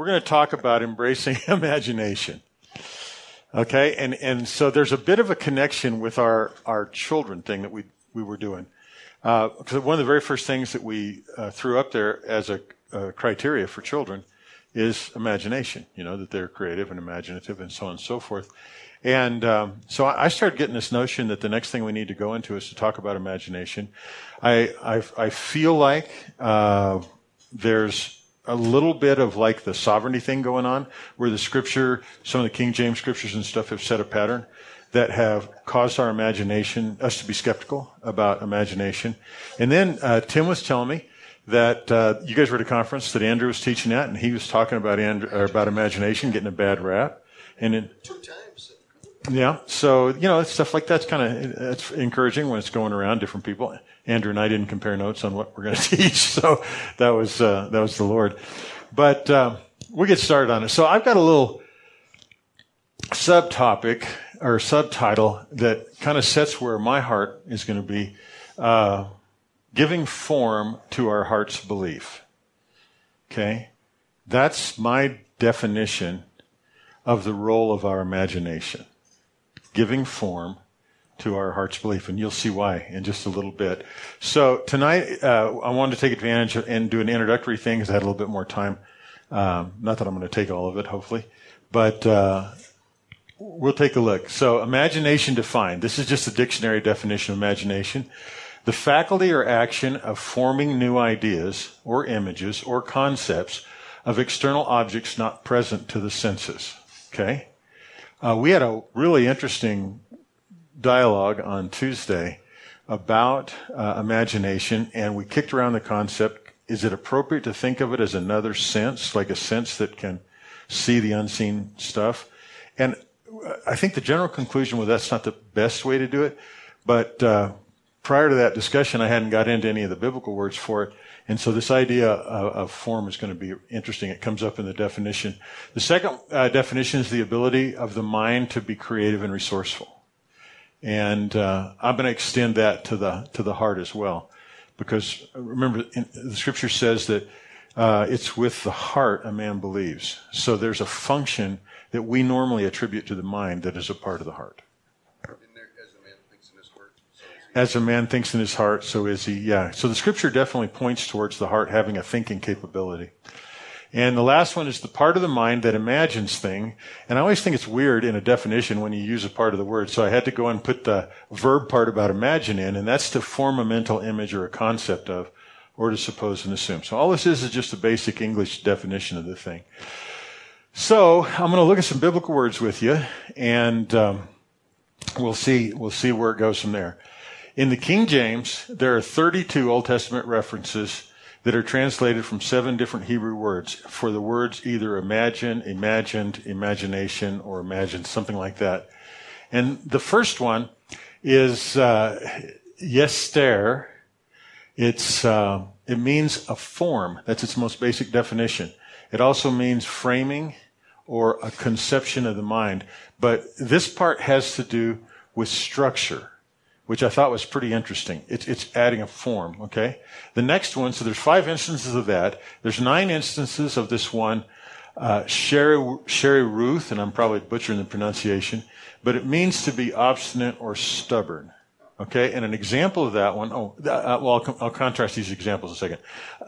we're going to talk about embracing imagination. Okay, and and so there's a bit of a connection with our our children thing that we we were doing. Because uh, one of the very first things that we uh, threw up there as a, a, criteria for children is imagination. You know that they're creative and imaginative and so on and so forth. And um, so I started getting this notion that the next thing we need to go into is to talk about imagination. I I, I feel like uh, there's a little bit of like the sovereignty thing going on, where the scripture, some of the King James scriptures and stuff have set a pattern that have caused our imagination, us to be skeptical about imagination. And then uh, Tim was telling me that uh, you guys were at a conference that Andrew was teaching at, and he was talking about Andrew, about imagination getting a bad rap. And in, two times. Yeah, so you know stuff like that's kind of it's encouraging when it's going around different people. Andrew and I didn't compare notes on what we're going to teach, so that was uh, that was the Lord. But uh, we'll get started on it. So I've got a little subtopic or subtitle that kind of sets where my heart is going to be, uh, giving form to our heart's belief. Okay, that's my definition of the role of our imagination, giving form to our heart's belief, and you'll see why in just a little bit. So tonight, uh, I wanted to take advantage and do an introductory thing because I had a little bit more time. Um, not that I'm going to take all of it, hopefully, but uh, we'll take a look. So, imagination defined. This is just a dictionary definition of imagination. The faculty or action of forming new ideas or images or concepts of external objects not present to the senses. Okay? Uh, we had a really interesting dialogue on Tuesday about uh, imagination, and we kicked around the concept is it appropriate to think of it as another sense, like a sense that can see the unseen stuff? And I think the general conclusion was that's not the best way to do it, but uh, prior to that discussion, I hadn't got into any of the biblical words for it. And so this idea of, of form is going to be interesting. It comes up in the definition. The second uh, definition is the ability of the mind to be creative and resourceful. And uh, I'm going to extend that to the to the heart as well, because remember in, the scripture says that uh, it's with the heart a man believes. So there's a function that we normally attribute to the mind that is a part of the heart. As a man thinks in his heart, so is he. Yeah. So the scripture definitely points towards the heart having a thinking capability. And the last one is the part of the mind that imagines thing. And I always think it's weird in a definition when you use a part of the word. So I had to go and put the verb part about imagine in, and that's to form a mental image or a concept of, or to suppose and assume. So all this is is just a basic English definition of the thing. So I'm going to look at some biblical words with you, and um, we'll see we'll see where it goes from there. In the King James, there are 32 Old Testament references that are translated from seven different Hebrew words for the words either imagine, imagined, imagination, or imagined, something like that. And the first one is uh, yetzer. It's uh, it means a form. That's its most basic definition. It also means framing or a conception of the mind. But this part has to do with structure which I thought was pretty interesting. It's, it's adding a form, okay? The next one, so there's five instances of that. There's nine instances of this one, uh, Sherry, sheriruth, and I'm probably butchering the pronunciation, but it means to be obstinate or stubborn. Okay, and an example of that one, oh, uh, well, I'll, I'll, contrast these examples in a second.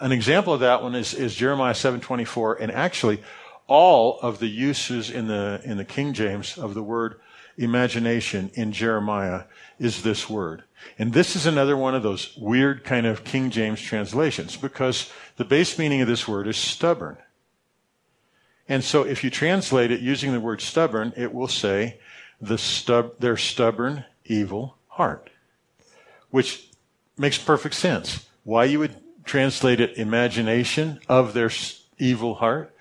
An example of that one is, is Jeremiah 7:24, and actually, all of the uses in the in the King James of the word imagination in Jeremiah is this word. And this is another one of those weird kind of King James translations because the base meaning of this word is stubborn. And so if you translate it using the word stubborn, it will say the stub, their stubborn, evil heart, which makes perfect sense. Why you would translate it imagination of their evil heart,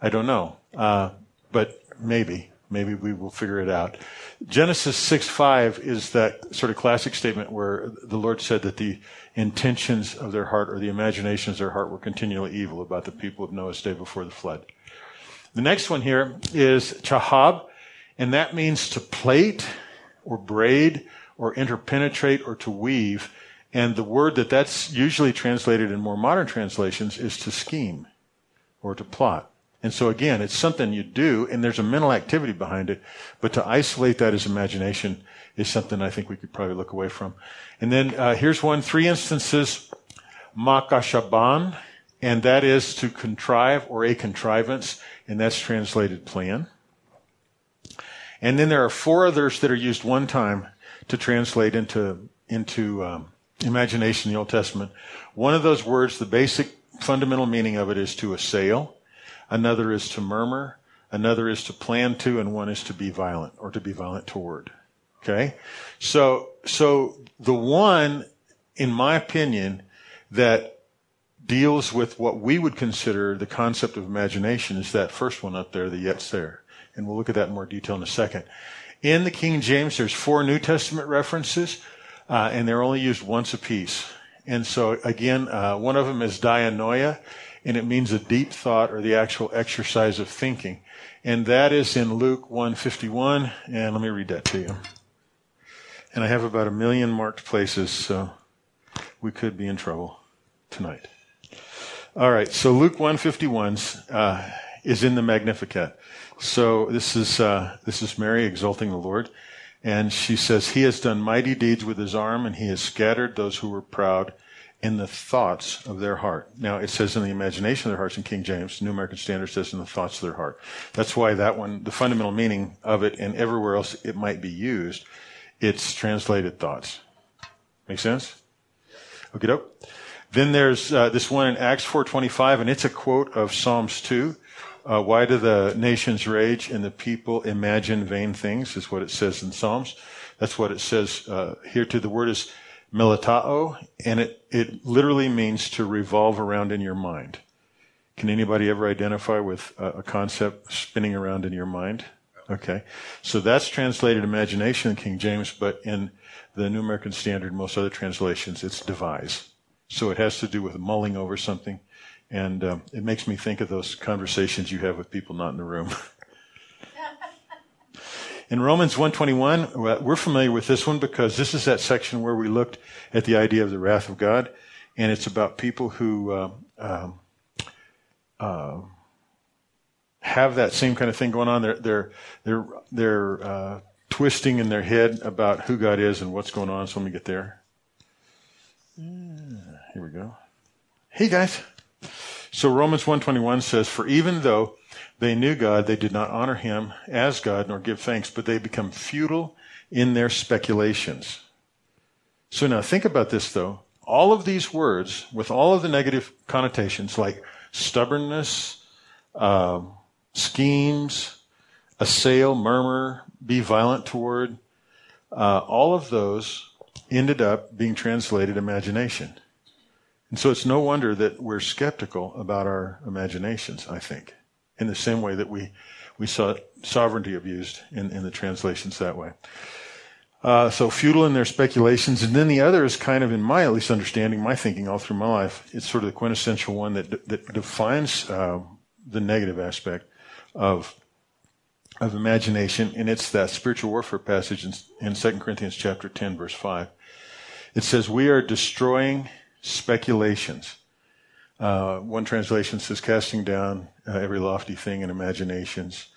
I don't know. Uh, but maybe. Maybe we will figure it out. Genesis 6 5 is that sort of classic statement where the Lord said that the intentions of their heart or the imaginations of their heart were continually evil about the people of Noah's day before the flood. The next one here is chashab, and that means to plait or braid or interpenetrate or to weave. And the word that that's usually translated in more modern translations is to scheme or to plot. And so again, it's something you do and there's a mental activity behind it, but to isolate that as imagination is something I think we could probably look away from. And then uh, here's one, three instances, machashabah, and that is to contrive or a contrivance, and that's translated plan. And then there are four others that are used one time to translate into into um, imagination in the Old Testament. One of those words, the basic fundamental meaning of it is to assail. Another is to murmur. Another is to plan to, and one is to be violent or to be violent toward. Okay, so so the one, in my opinion, that deals with what we would consider the concept of imagination is that first one up there, the yetzer. And we'll look at that in more detail in a second. In the King James, there's four New Testament references, uh, and they're only used once a piece. And so again, uh, one of them is dianoia, and it means a deep thought or the actual exercise of thinking. And that is in Luke 151, and let me read that to you. And I have about a million marked places, so we could be in trouble tonight. All right, so Luke 151 uh, is in the Magnificat. So this is uh, this is Mary exalting the Lord, and she says, "He has done mighty deeds with his arm, and he has scattered those who were proud in the thoughts of their heart." Now it says in the imagination of their hearts in King James. New American Standard says in the thoughts of their heart. That's why that one, the fundamental meaning of it, and everywhere else it might be used, it's translated thoughts. Make sense? Okay, doke. Then there's uh, this one in Acts 4:25, and it's a quote of Psalms 2. Uh, why do the nations rage and the people imagine vain things? Is what it says in Psalms. That's what it says uh, here. To the word is meletao, and it it literally means to revolve around in your mind. Can anybody ever identify with a, a concept spinning around in your mind? Okay, so that's translated imagination in King James, but in the New American Standard, most other translations, it's devise. So it has to do with mulling over something and um, it makes me think of those conversations you have with people not in the room. in Romans 121, we're familiar with this one because this is that section where we looked at the idea of the wrath of God, and it's about people who uh, um, uh, have that same kind of thing going on. They're they're they're they're uh, twisting in their head about who God is and what's going on. So let me get there. Here we go. Hey guys. So Romans 121 says, For even though they knew God, they did not honor him as God nor give thanks, but they become futile in their speculations. So now think about this though. All of these words, with all of the negative connotations like stubbornness, uh, schemes, assail, murmur, be violent toward, uh, all of those ended up being translated imagination. And so it's no wonder that we're skeptical about our imaginations, I think, in the same way that we, we saw sovereignty abused in, in the translations that way. Uh, so futile in their speculations. And then the other is kind of, in my at least understanding, my thinking all through my life, it's sort of the quintessential one that, that defines uh, the negative aspect of of imagination, and it's that spiritual warfare passage in, in 2 Corinthians chapter 10, verse 5. It says, We are destroying speculations. Uh, one translation says casting down uh, every lofty thing and imaginations,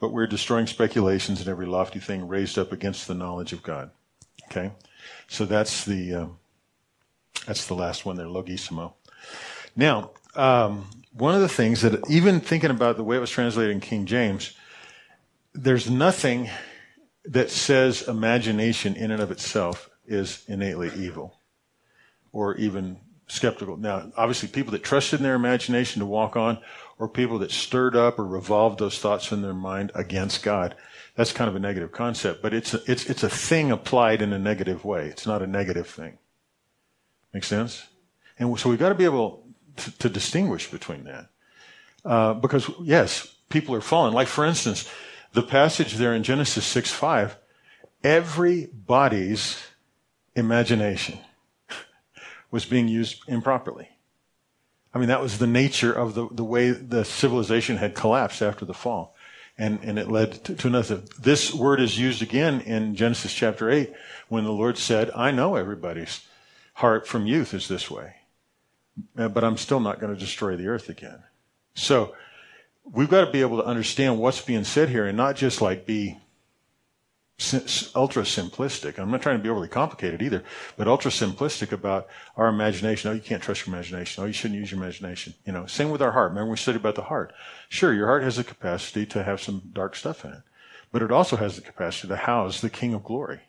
but we're destroying speculations and every lofty thing raised up against the knowledge of God. Okay, so that's the um, that's the last one there, logismos. Now, um, one of the things that even thinking about the way it was translated in King James, there's nothing that says imagination in and of itself is innately evil or even skeptical. Now, obviously, people that trusted in their imagination to walk on, or people that stirred up or revolved those thoughts in their mind against God. That's kind of a negative concept, but it's a, it's it's a thing applied in a negative way. It's not a negative thing. Make sense? And so we've got to be able to, to distinguish between that, uh, because yes, people are fallen. Like for instance, the passage there in Genesis six five, everybody's imagination was being used improperly. I mean, that was the nature of the, the way the civilization had collapsed after the fall. And, and it led to, to another. This word is used again in Genesis chapter 8 when the Lord said, I know everybody's heart from youth is this way, uh, but I'm still not going to destroy the earth again. So we've got to be able to understand what's being said here and not just like be ultra simplistic. I'm not trying to be overly complicated either, but ultra simplistic about our imagination. Oh, you can't trust your imagination. Oh, you shouldn't use your imagination. You know, same with our heart. Remember we studied about the heart. Sure, your heart has the capacity to have some dark stuff in it, but it also has the capacity to house the King of Glory.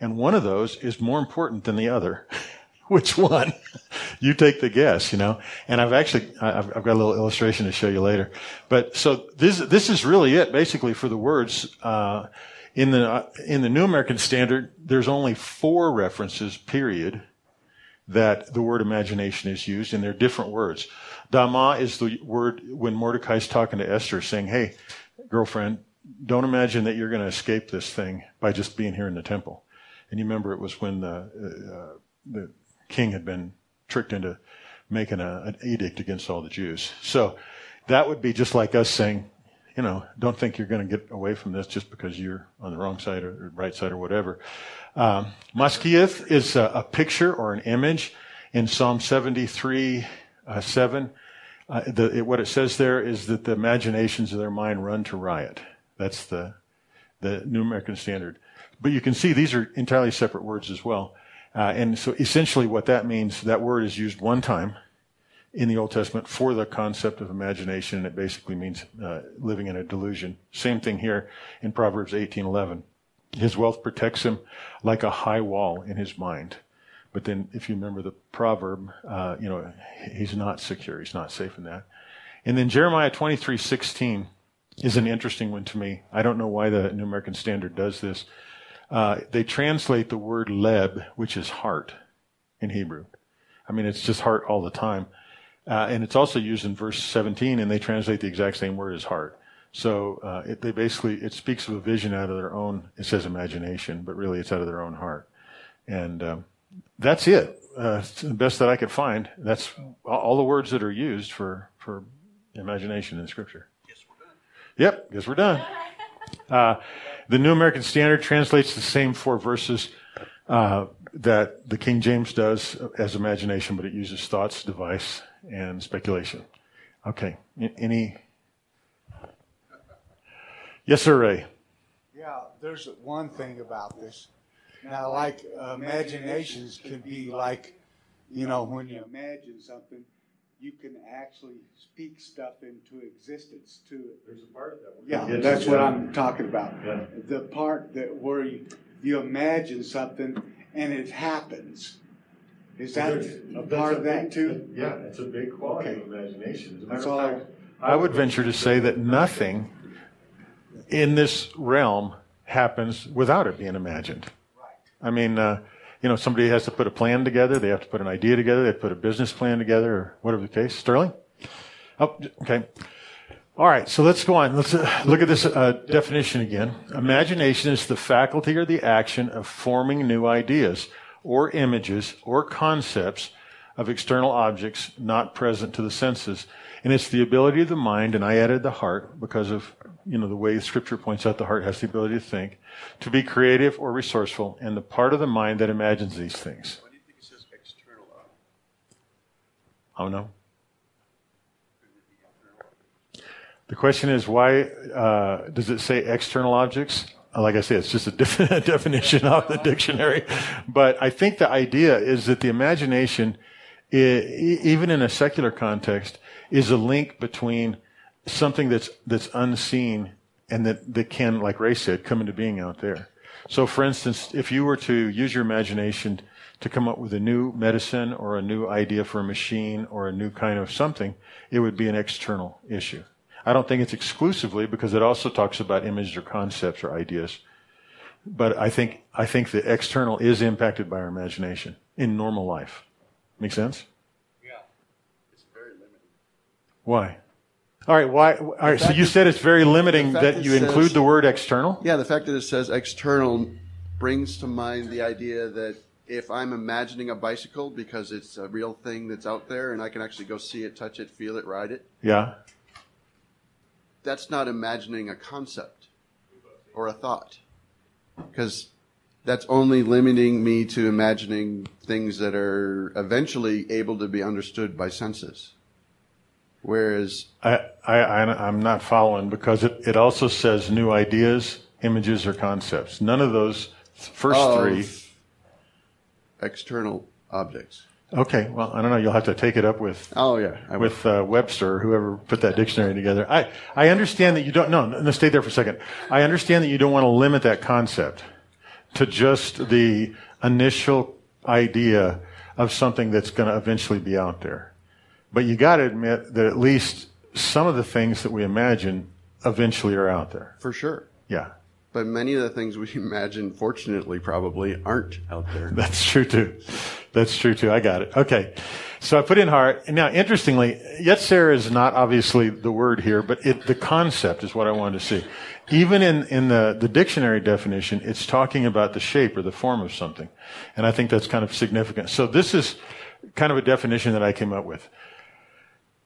And one of those is more important than the other. Which one? you take the guess, you know. And I've actually, I've, I've, got a little illustration to show you later. But so this, this is really it, basically, for the words. Uh, in the in the New American Standard, there's only four references, period, that the word imagination is used, and they're different words. Dama is the word when Mordecai's talking to Esther, saying, "Hey, girlfriend, don't imagine that you're going to escape this thing by just being here in the temple." And you remember it was when the uh, the king had been tricked into making a, an edict against all the Jews. So that would be just like us saying, you know, don't think you're going to get away from this just because you're on the wrong side or right side or whatever. Um, is a, a, picture or an image in Psalm 73, uh, 7. Uh, the, it, what it says there is that the imaginations of their mind run to riot. That's the, the New American Standard. But you can see these are entirely separate words as well. Uh, and so essentially what that means, that word is used one time in the Old Testament for the concept of imagination, and it basically means uh, living in a delusion. Same thing here in Proverbs 18:11. His wealth protects him like a high wall in his mind. But then, if you remember the proverb, uh, you know he's not secure. He's not safe in that. And then Jeremiah 23:16 is an interesting one to me. I don't know why the New American Standard does this. Uh, they translate the word leb, which is heart, in Hebrew. I mean, it's just heart all the time. Uh, and it's also used in verse 17, and they translate the exact same word as heart. So uh, it, they basically it speaks of a vision out of their own. It says imagination, but really it's out of their own heart, and um, that's it. Uh, the best that I could find. That's all the words that are used for for imagination in Scripture. Guess we're done. Yep, guess we're done. Uh, the New American Standard translates the same four verses uh, that the King James does as imagination, but it uses thoughts, device, and speculation. Okay. Any? Yes, sir, Ray. Yeah, there's one thing about this. Now, like uh, imaginations can be like, you know, when you imagine something, you can actually speak stuff into existence to it. There's a part of that. Yeah, that's what I'm talking about. Yeah. The part that where you, you imagine something and it happens. Is that a part of that too? Yeah, it's a big quality okay. of imagination. That's all I, I would venture to say that nothing in this realm happens without it being imagined. Right. I mean, uh, you know, somebody has to put a plan together. They have to put an idea together. They have to put a business plan together or whatever the case. Sterling? Oh, okay. All right, so let's go on. Let's uh, look at this uh, definition again. Imagination is the faculty or the action of forming new ideas or images or concepts of external objects not present to the senses. And it's the ability of the mind, and I added the heart because of, you know, the way scripture points out the heart has the ability to think, to be creative or resourceful, and the part of the mind that imagines these things. Why do you think it says external? Oh no. The question is, why uh, does it say external objects? Like I say, it's just a different definition of the dictionary. But I think the idea is that the imagination, even in a secular context, is a link between something that's, that's unseen and that, that can, like Ray said, come into being out there. So for instance, if you were to use your imagination to come up with a new medicine or a new idea for a machine or a new kind of something, it would be an external issue. I don't think it's exclusively because it also talks about images or concepts or ideas. But I think, I think the external is impacted by our imagination in normal life. Make sense? Yeah. It's very limiting. Why? All right, why? All right, so you said it's very limiting that you include the word external? Yeah, the fact that it says external brings to mind the idea that if I'm imagining a bicycle because it's a real thing that's out there and I can actually go see it, touch it, feel it, ride it. Yeah that's not imagining a concept or a thought. Because that's only limiting me to imagining things that are eventually able to be understood by senses. Whereas I, I, I'm not following because it, it also says new ideas, images, or concepts. None of those first three. external objects. Okay, well, I don't know. You'll have to take it up with Oh yeah, with uh, Webster or whoever put that dictionary together. I, I understand that you don't, no, no, stay there for a second. I understand that you don't want to limit that concept to just the initial idea of something that's going to eventually be out there. But you got to admit that at least some of the things that we imagine eventually are out there. for sure. Yeah, But many of the things we imagine, fortunately, probably aren't out there. that's true too. That's true too. I got it. Okay. So I put in heart. Now, interestingly, Yetzer is not obviously the word here, but it, the concept is what I wanted to see. Even in, in the, the dictionary definition, it's talking about the shape or the form of something. And I think that's kind of significant. So this is kind of a definition that I came up with.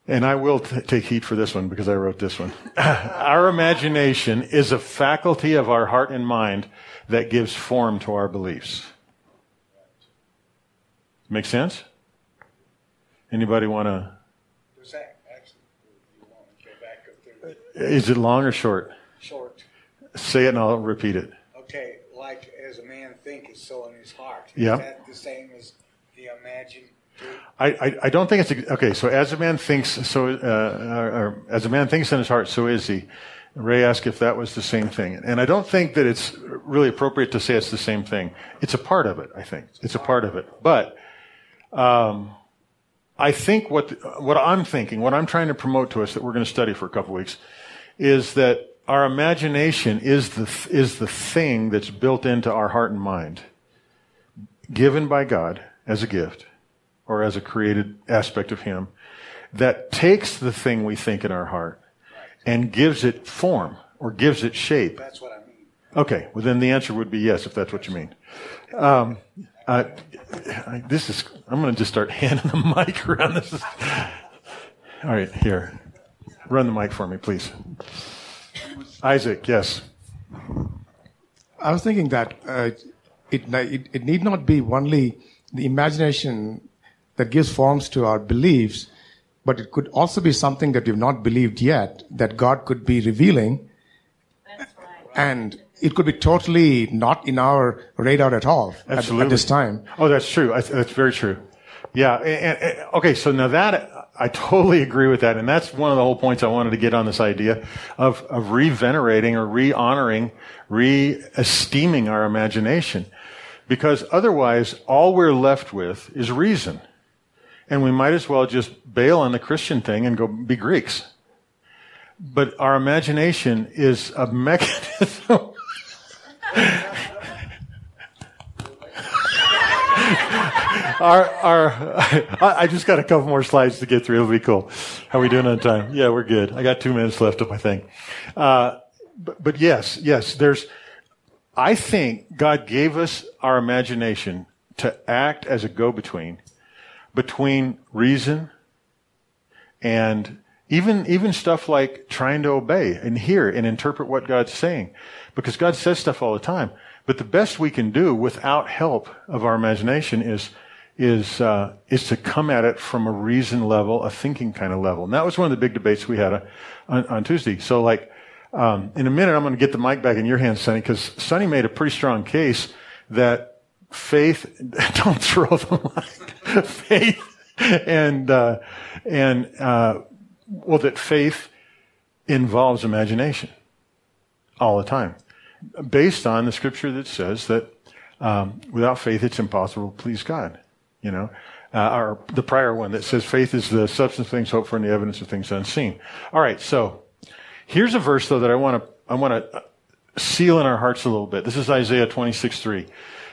And I will t- take heat for this one because I wrote this one. our imagination is a faculty of our heart and mind that gives form to our beliefs. Make sense? Anybody want to? Does that actually, you want to go back up there? Is it long or short? Short. Say it and I'll repeat it. Okay, like as a man thinketh, so in his heart. Yeah. Is that the same as the imagine? I, I, I don't think it's okay. So as a man thinks, so uh, or, or as a man thinks in his heart, so is he. Ray asked if that was the same thing, and I don't think that it's really appropriate to say it's the same thing. It's a part of it. I think it's a part of it, but um, I think what what I'm thinking, what I'm trying to promote to us that we're going to study for a couple weeks, is that our imagination is the is the thing that's built into our heart and mind, given by God as a gift or as a created aspect of Him, that takes the thing we think in our heart and gives it form or gives it shape. That's what I mean. Okay, well then the answer would be yes, if that's what you mean. Um, uh, I- this is. I'm going to just start handing the mic around. This is. All right, here. Run the mic for me, please. Isaac, yes. I was thinking that uh, it, it, it need not be only the imagination that gives forms to our beliefs, but it could also be something that we've not believed yet that God could be revealing. And it could be totally not in our radar at all at- at, this time. Oh, that's true. That's very true. Yeah. And, and- okay. So now that I totally agree with that, and that's one of the whole points I wanted to get on this idea of of re-venerating or re-honoring, re-esteeming our imagination, because otherwise, all we're left with is reason, and we might as well just bail on the Christian thing and go be Greeks. But our imagination is a mechanism. our, our, I I just got a couple more slides to get through. It'll be cool. How are we doing on time? Yeah, we're good. I got two minutes left of my thing. Uh, but, but yes, yes, there's, I think God gave us our imagination to act as a go-between between reason and even, even stuff like trying to obey and hear and interpret what God's saying. Because God says stuff all the time. But the best we can do without help of our imagination is, is, uh, is to come at it from a reason level, a thinking kind of level. And that was one of the big debates we had uh, on, on Tuesday. So like, um, in a minute, I'm going to get the mic back in your hands, Sonny, because Sonny made a pretty strong case that faith, don't throw the mic, faith and, uh, and, uh, well, that faith involves imagination all the time, based on the scripture that says that um, without faith it's impossible to please God. You know, uh, or the prior one that says faith is the substance of things hoped for and the evidence of things unseen. All right, so here's a verse though that I want to I want to seal in our hearts a little bit. This is Isaiah 26, 3.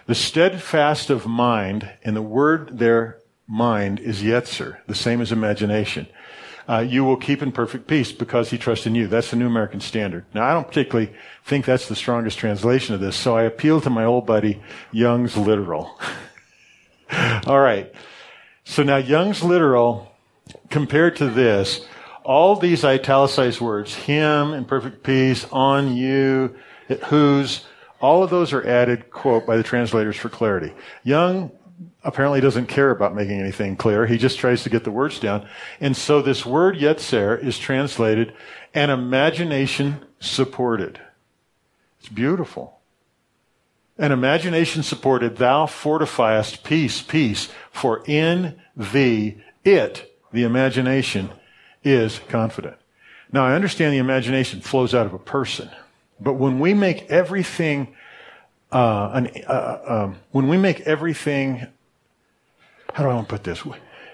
The steadfast of mind, and the word there, mind, is yetzer, the same as imagination. Uh, you will keep in perfect peace because he trusts in you. That's the New American Standard. Now, I don't particularly think that's the strongest translation of this, so I appeal to my old buddy, Young's Literal. All right. So now Young's Literal, compared to this, all these italicized words, him in perfect peace, on you, whose, all of those are added, quote, by the translators for clarity. Young apparently doesn't care about making anything clear. He just tries to get the words down. And so this word yetzer is translated an imagination supported. It's beautiful. An imagination supported, thou fortifiest peace, peace, for in thee, it, the imagination, is confident. Now I understand the imagination flows out of a person, but when we make everything, uh, an, uh, um, when we make everything, how do I want to put this?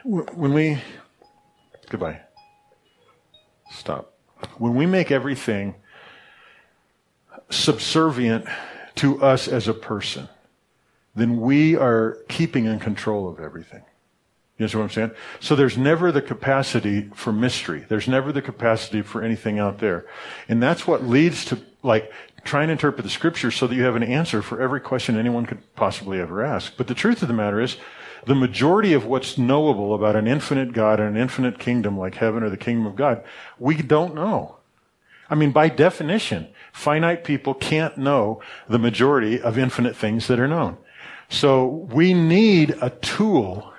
When we, goodbye. Stop. When we make everything subservient to us as a person, then we are keeping in control of everything. You know what I'm saying? So there's never the capacity for mystery. There's never the capacity for anything out there. And that's what leads to like trying to interpret the scripture so that you have an answer for every question anyone could possibly ever ask. But the truth of the matter is, the majority of what's knowable about an infinite God and an infinite kingdom like heaven or the kingdom of God, we don't know. I mean, by definition, finite people can't know the majority of infinite things that are known. So we need a tool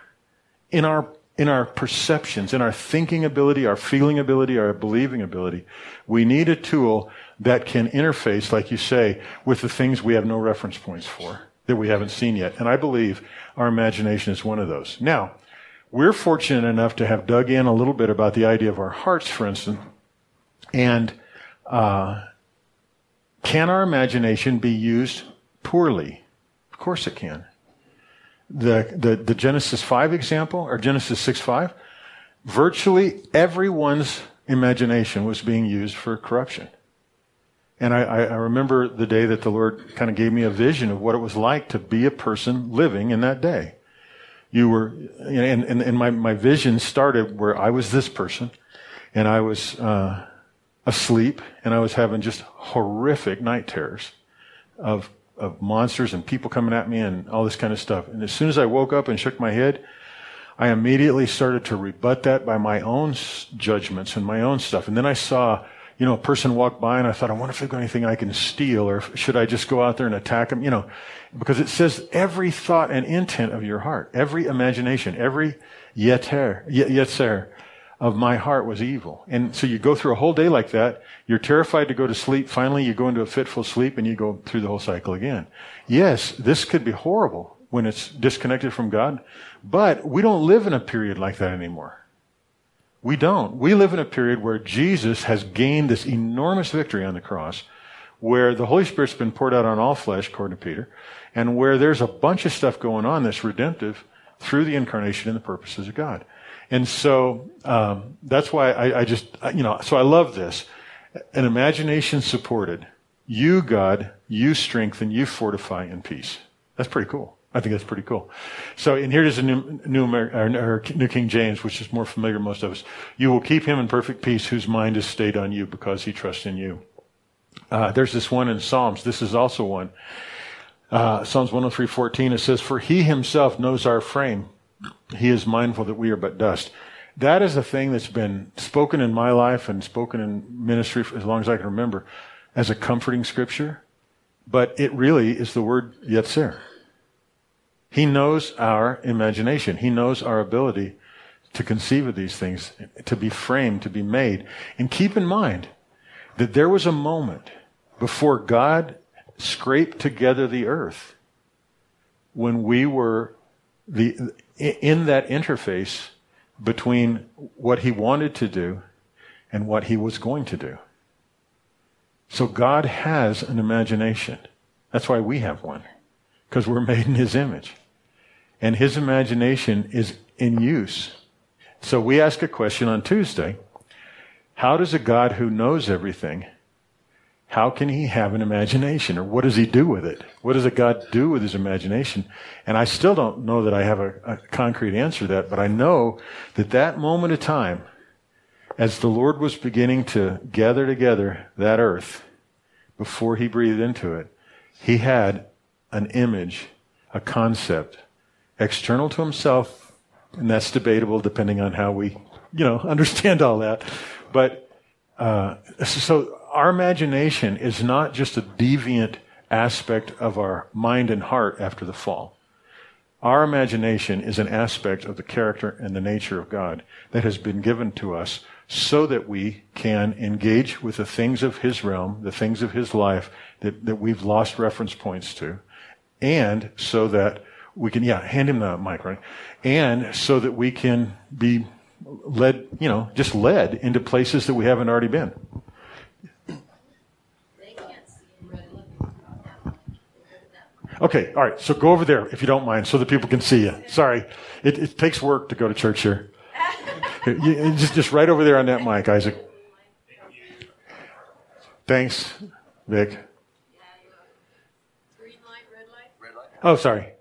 in our in our perceptions, in our thinking ability, our feeling ability, our believing ability. We need a tool that can interface, like you say, with the things we have no reference points for, that we haven't seen yet. And I believe our imagination is one of those. Now, we're fortunate enough to have dug in a little bit about the idea of our hearts, for instance, and uh, can our imagination be used poorly? Of course it can the, the, the Genesis 5 example, or Genesis 6 5, virtually everyone's imagination was being used for corruption. And I, I, remember the day that the Lord kind of gave me a vision of what it was like to be a person living in that day. You were, and, and, and my, my vision started where I was this person, and I was uh, asleep, and I was having just horrific night terrors of of monsters and people coming at me and all this kind of stuff. And as soon as I woke up and shook my head, I immediately started to rebut that by my own judgments and my own stuff. And then I saw, you know, a person walk by and I thought, I wonder if got anything I can steal or should I just go out there and attack them? You know, because it says every thought and intent of your heart, every imagination, every yeter, yetzer of my heart was evil. And so you go through a whole day like that. You're terrified to go to sleep. Finally, you go into a fitful sleep and you go through the whole cycle again. Yes, this could be horrible when it's disconnected from God, but we don't live in a period like that anymore. We don't. We live in a period where Jesus has gained this enormous victory on the cross, where the Holy Spirit's been poured out on all flesh, according to Peter, and where there's a bunch of stuff going on that's redemptive through the incarnation and the purposes of God. And so um, that's why I, I just, you know, so I love this. An imagination supported. You, God, you strengthen, you fortify in peace. That's pretty cool. I think that's pretty cool. So, and here is a new, new, or new King James, which is more familiar to most of us. You will keep him in perfect peace whose mind is stayed on you because he trusts in you. Uh, there's this one in Psalms. This is also one. Uh, Psalms 103:14. It says, "For he himself knows our frame." He is mindful that we are but dust. That is a thing that's been spoken in my life and spoken in ministry as long as I can remember as a comforting scripture, but it really is the word yetzer. He knows our imagination. He knows our ability to conceive of these things, to be framed, to be made. And keep in mind that there was a moment before God scraped together the earth when we were the, in that interface between what he wanted to do and what he was going to do. So God has an imagination. That's why we have one, because we're made in his image. And his imagination is in use. So we ask a question on Tuesday. How does a God who knows everything how can he have an imagination or what does he do with it? What does a God do with his imagination? And I still don't know that I have a, a, concrete answer to that, but I know that that moment of time, as the Lord was beginning to gather together that earth before he breathed into it, he had an image, a concept, external to himself, and that's debatable depending on how we, you know, understand all that. But uh, so our imagination is not just a deviant aspect of our mind and heart after the fall. Our imagination is an aspect of the character and the nature of God that has been given to us so that we can engage with the things of His realm, the things of His life that, that we've lost reference points to, and so that we can, yeah, hand him the mic, right? And so that we can be led, you know, just led into places that we haven't already been. Okay, all right. So go over there if you don't mind, so that people can see you. Sorry, it, it takes work to go to church here. You- just, just right over there on that mic, Isaac. Thanks, Vic. Green light, red light? Oh, sorry.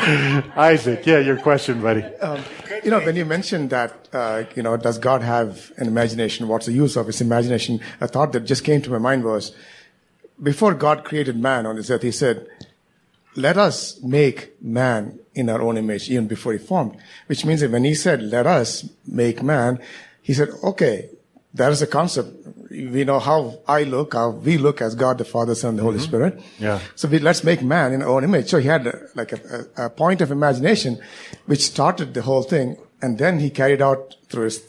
Isaac, yeah, your question, buddy. Um, You know, when you mentioned that, uh, you know, does God have an imagination? What's the use of his imagination? A thought that just came to my mind was, before God created man on this earth, he said, let us make man in our own image, even before he formed. Which means that when he said, let us make man, he said, okay, that is a concept. We know how I look, how we look as God, the Father, Son, and the Holy Spirit. Yeah. So we, let's make man in our own image. So he had uh, like a, a, a point of imagination which started the whole thing. And then he carried out through his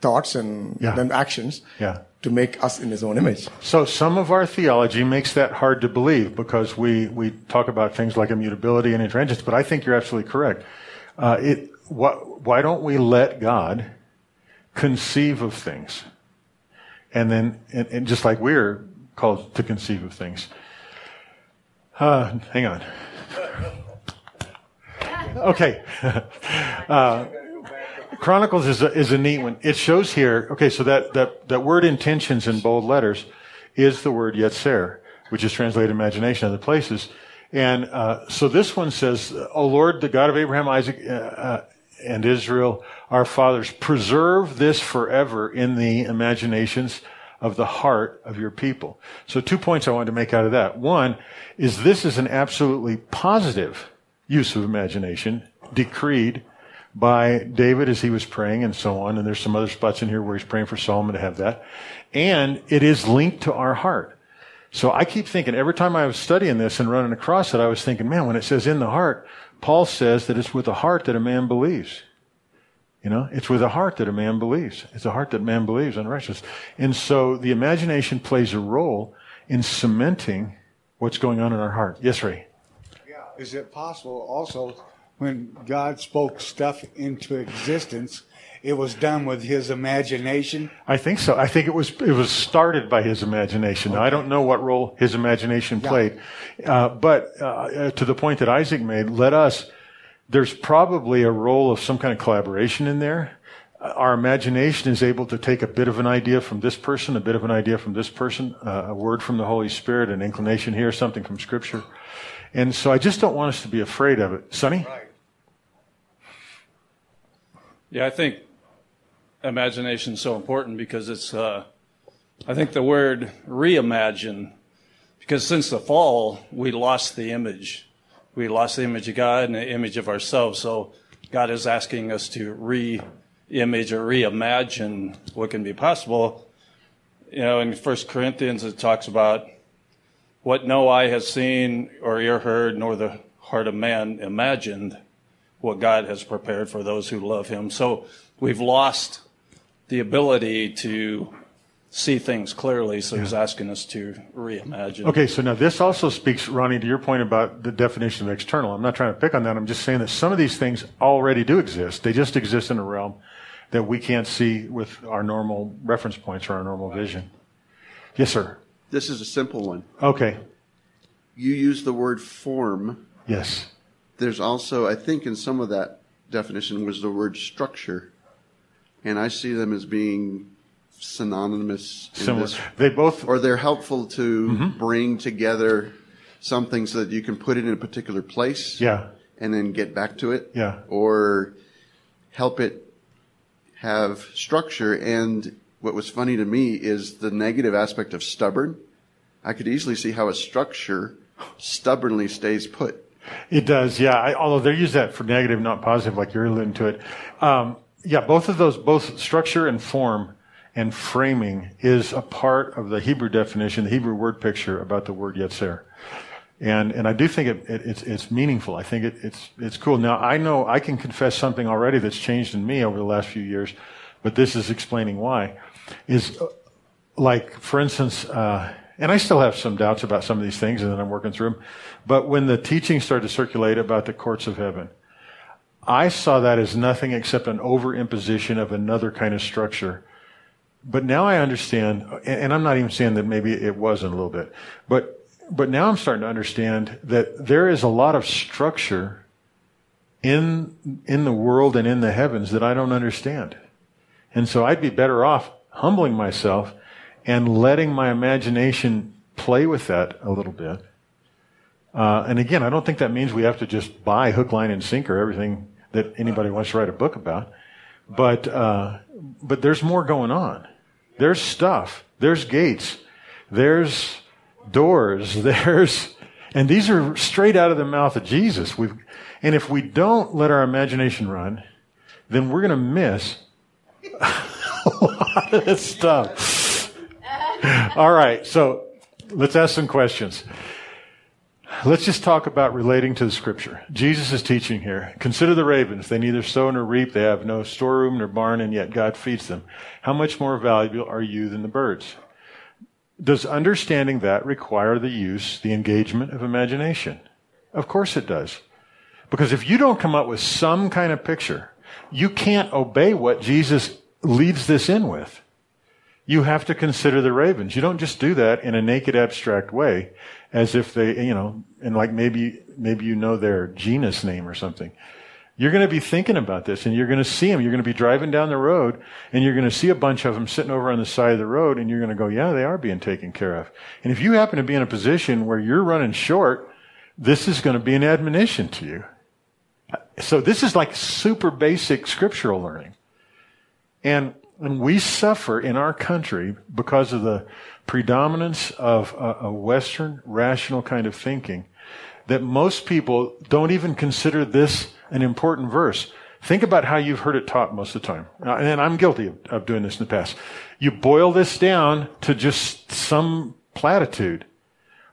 thoughts and Yeah. then actions Yeah. to make us in his own image. So some of our theology makes that hard to believe because we, we talk about things like immutability and intransigence, but I think you're absolutely correct. Uh, it, what, why don't we let God conceive of things? And then, and, and just like we're called to conceive of things. Uh, hang on. Okay. Uh, Chronicles is a, is a neat one. It shows here, okay, so that, that, that word intentions in bold letters is the word yetzer, which is translated imagination in other places. And uh, so this one says, O Lord, the God of Abraham, Isaac, uh, uh, and Israel, our fathers, preserve this forever in the imaginations of the heart of your people. So two points I wanted to make out of that. One is this is an absolutely positive use of imagination decreed by David as he was praying and so on. And there's some other spots in here where he's praying for Solomon to have that. And it is linked to our heart. So I keep thinking every time I was studying this and running across it, I was thinking, man, when it says in the heart, Paul says that it's with the heart that a man believes. You know, it's with the heart that a man believes. It's the heart that man believes in righteousness. And so the imagination plays a role in cementing what's going on in our heart. Yes, Ray. Yeah. Is it possible also when God spoke stuff into existence, it was done with his imagination? I think so. I think it was it was started by his imagination. Now, I don't know what role his imagination Yeah. played, uh, but uh, to the point that Isaac made, let us. There's probably a role of some kind of collaboration in there. Uh, Our imagination is able to take a bit of an idea from this person, a bit of an idea from this person, uh, a word from the Holy Spirit, an inclination here, something from Scripture, and so I just don't want us to be afraid of it. Sonny, Yeah, I think imagination is so important because it's, uh, I think the word reimagine, because since the fall, we lost the image. We lost the image of God and the image of ourselves. So God is asking us to re image or reimagine what can be possible. You know, in First Corinthians, it talks about what no eye has seen or ear heard, nor the heart of man imagined what God has prepared for those who love Him. So we've lost the ability to see things clearly. So He's asking us to reimagine. Okay, so now this also speaks, Ronnie, to your point about the definition of external. I'm not trying to pick on that. I'm just saying that some of these things already do exist. They just exist in a realm that we can't see with our normal reference points or our normal vision. Yes, sir. This is a simple one. Okay. You use the word form. Yes. There's also, I think, in some of that definition was the word structure, and I see them as being synonymous. Similar. this- They both. or they're helpful to mm-hmm. bring together something so that you can put it in a particular place. Yeah. and then get back to it. Yeah. Or help it have structure. And what was funny to me is the negative aspect of stubborn. I could easily see how a structure stubbornly stays put. It does, yeah. I, although they use that for negative, not positive, like you're alluding to it. Um, yeah, both of those, both structure and form, and framing is a part of the Hebrew definition, the Hebrew word picture about the word yetzer. And, and I do think it, it, it's, it's meaningful. I think it, it's, it's cool. Now, I know I can confess something already that's changed in me over the last few years, but this is explaining why. Is uh, like, for instance, uh, and I still have some doubts about some of these things, and then I'm working through them. But when the teaching started to circulate about the courts of heaven, I saw that as nothing except an overimposition of another kind of structure. But now I understand, and I'm not even saying that maybe it wasn't a little bit, but but now I'm starting to understand that there is a lot of structure in in the world and in the heavens that I don't understand. And so I'd be better off humbling myself and letting my imagination play with that a little bit. Uh, and again, I don't think that means we have to just buy hook, line, and sinker everything that anybody wants to write a book about. But uh, but there's more going on. There's stuff. There's gates. There's doors. There's, and these are straight out of the mouth of Jesus. We've, and if we don't let our imagination run, then we're going to miss a lot of this stuff. All right, so let's ask some questions. Let's just talk about relating to the scripture. Jesus is teaching here. Consider the ravens. They neither sow nor reap. They have no storeroom nor barn, and yet God feeds them. How much more valuable are you than the birds? Does understanding that require the use, the engagement of imagination? Of course it does. Because if you don't come up with some kind of picture, you can't obey what Jesus leads this in with. You have to consider the ravens. You don't just do that in a naked abstract way as if they, you know, and like maybe, maybe you know their genus name or something. You're going to be thinking about this and you're going to see them. You're going to be driving down the road and you're going to see a bunch of them sitting over on the side of the road and you're going to go, yeah, they are being taken care of. And if you happen to be in a position where you're running short, this is going to be an admonition to you. So this is like super basic scriptural learning. And, and we suffer in our country because of the predominance of a, a Western rational kind of thinking that most people don't even consider this an important verse. Think about how you've heard it taught most of the time. And I'm guilty of, of doing this in the past. You boil this down to just some platitude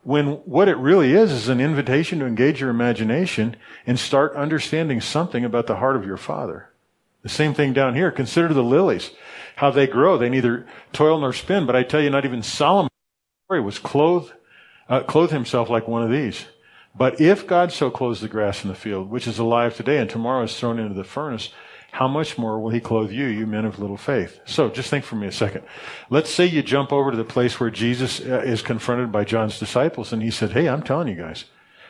when what it really is is an invitation to engage your imagination and start understanding something about the heart of your father. The same thing down here. Consider the lilies, how they grow. They neither toil nor spin, but I tell you, not even Solomon was clothed, uh, clothed himself like one of these. But if God so clothes the grass in the field, which is alive today and tomorrow is thrown into the furnace, how much more will he clothe you, you men of little faith? So just think for me a second. Let's say you jump over to the place where Jesus uh, is confronted by John's disciples and he said, Hey, I'm telling you guys,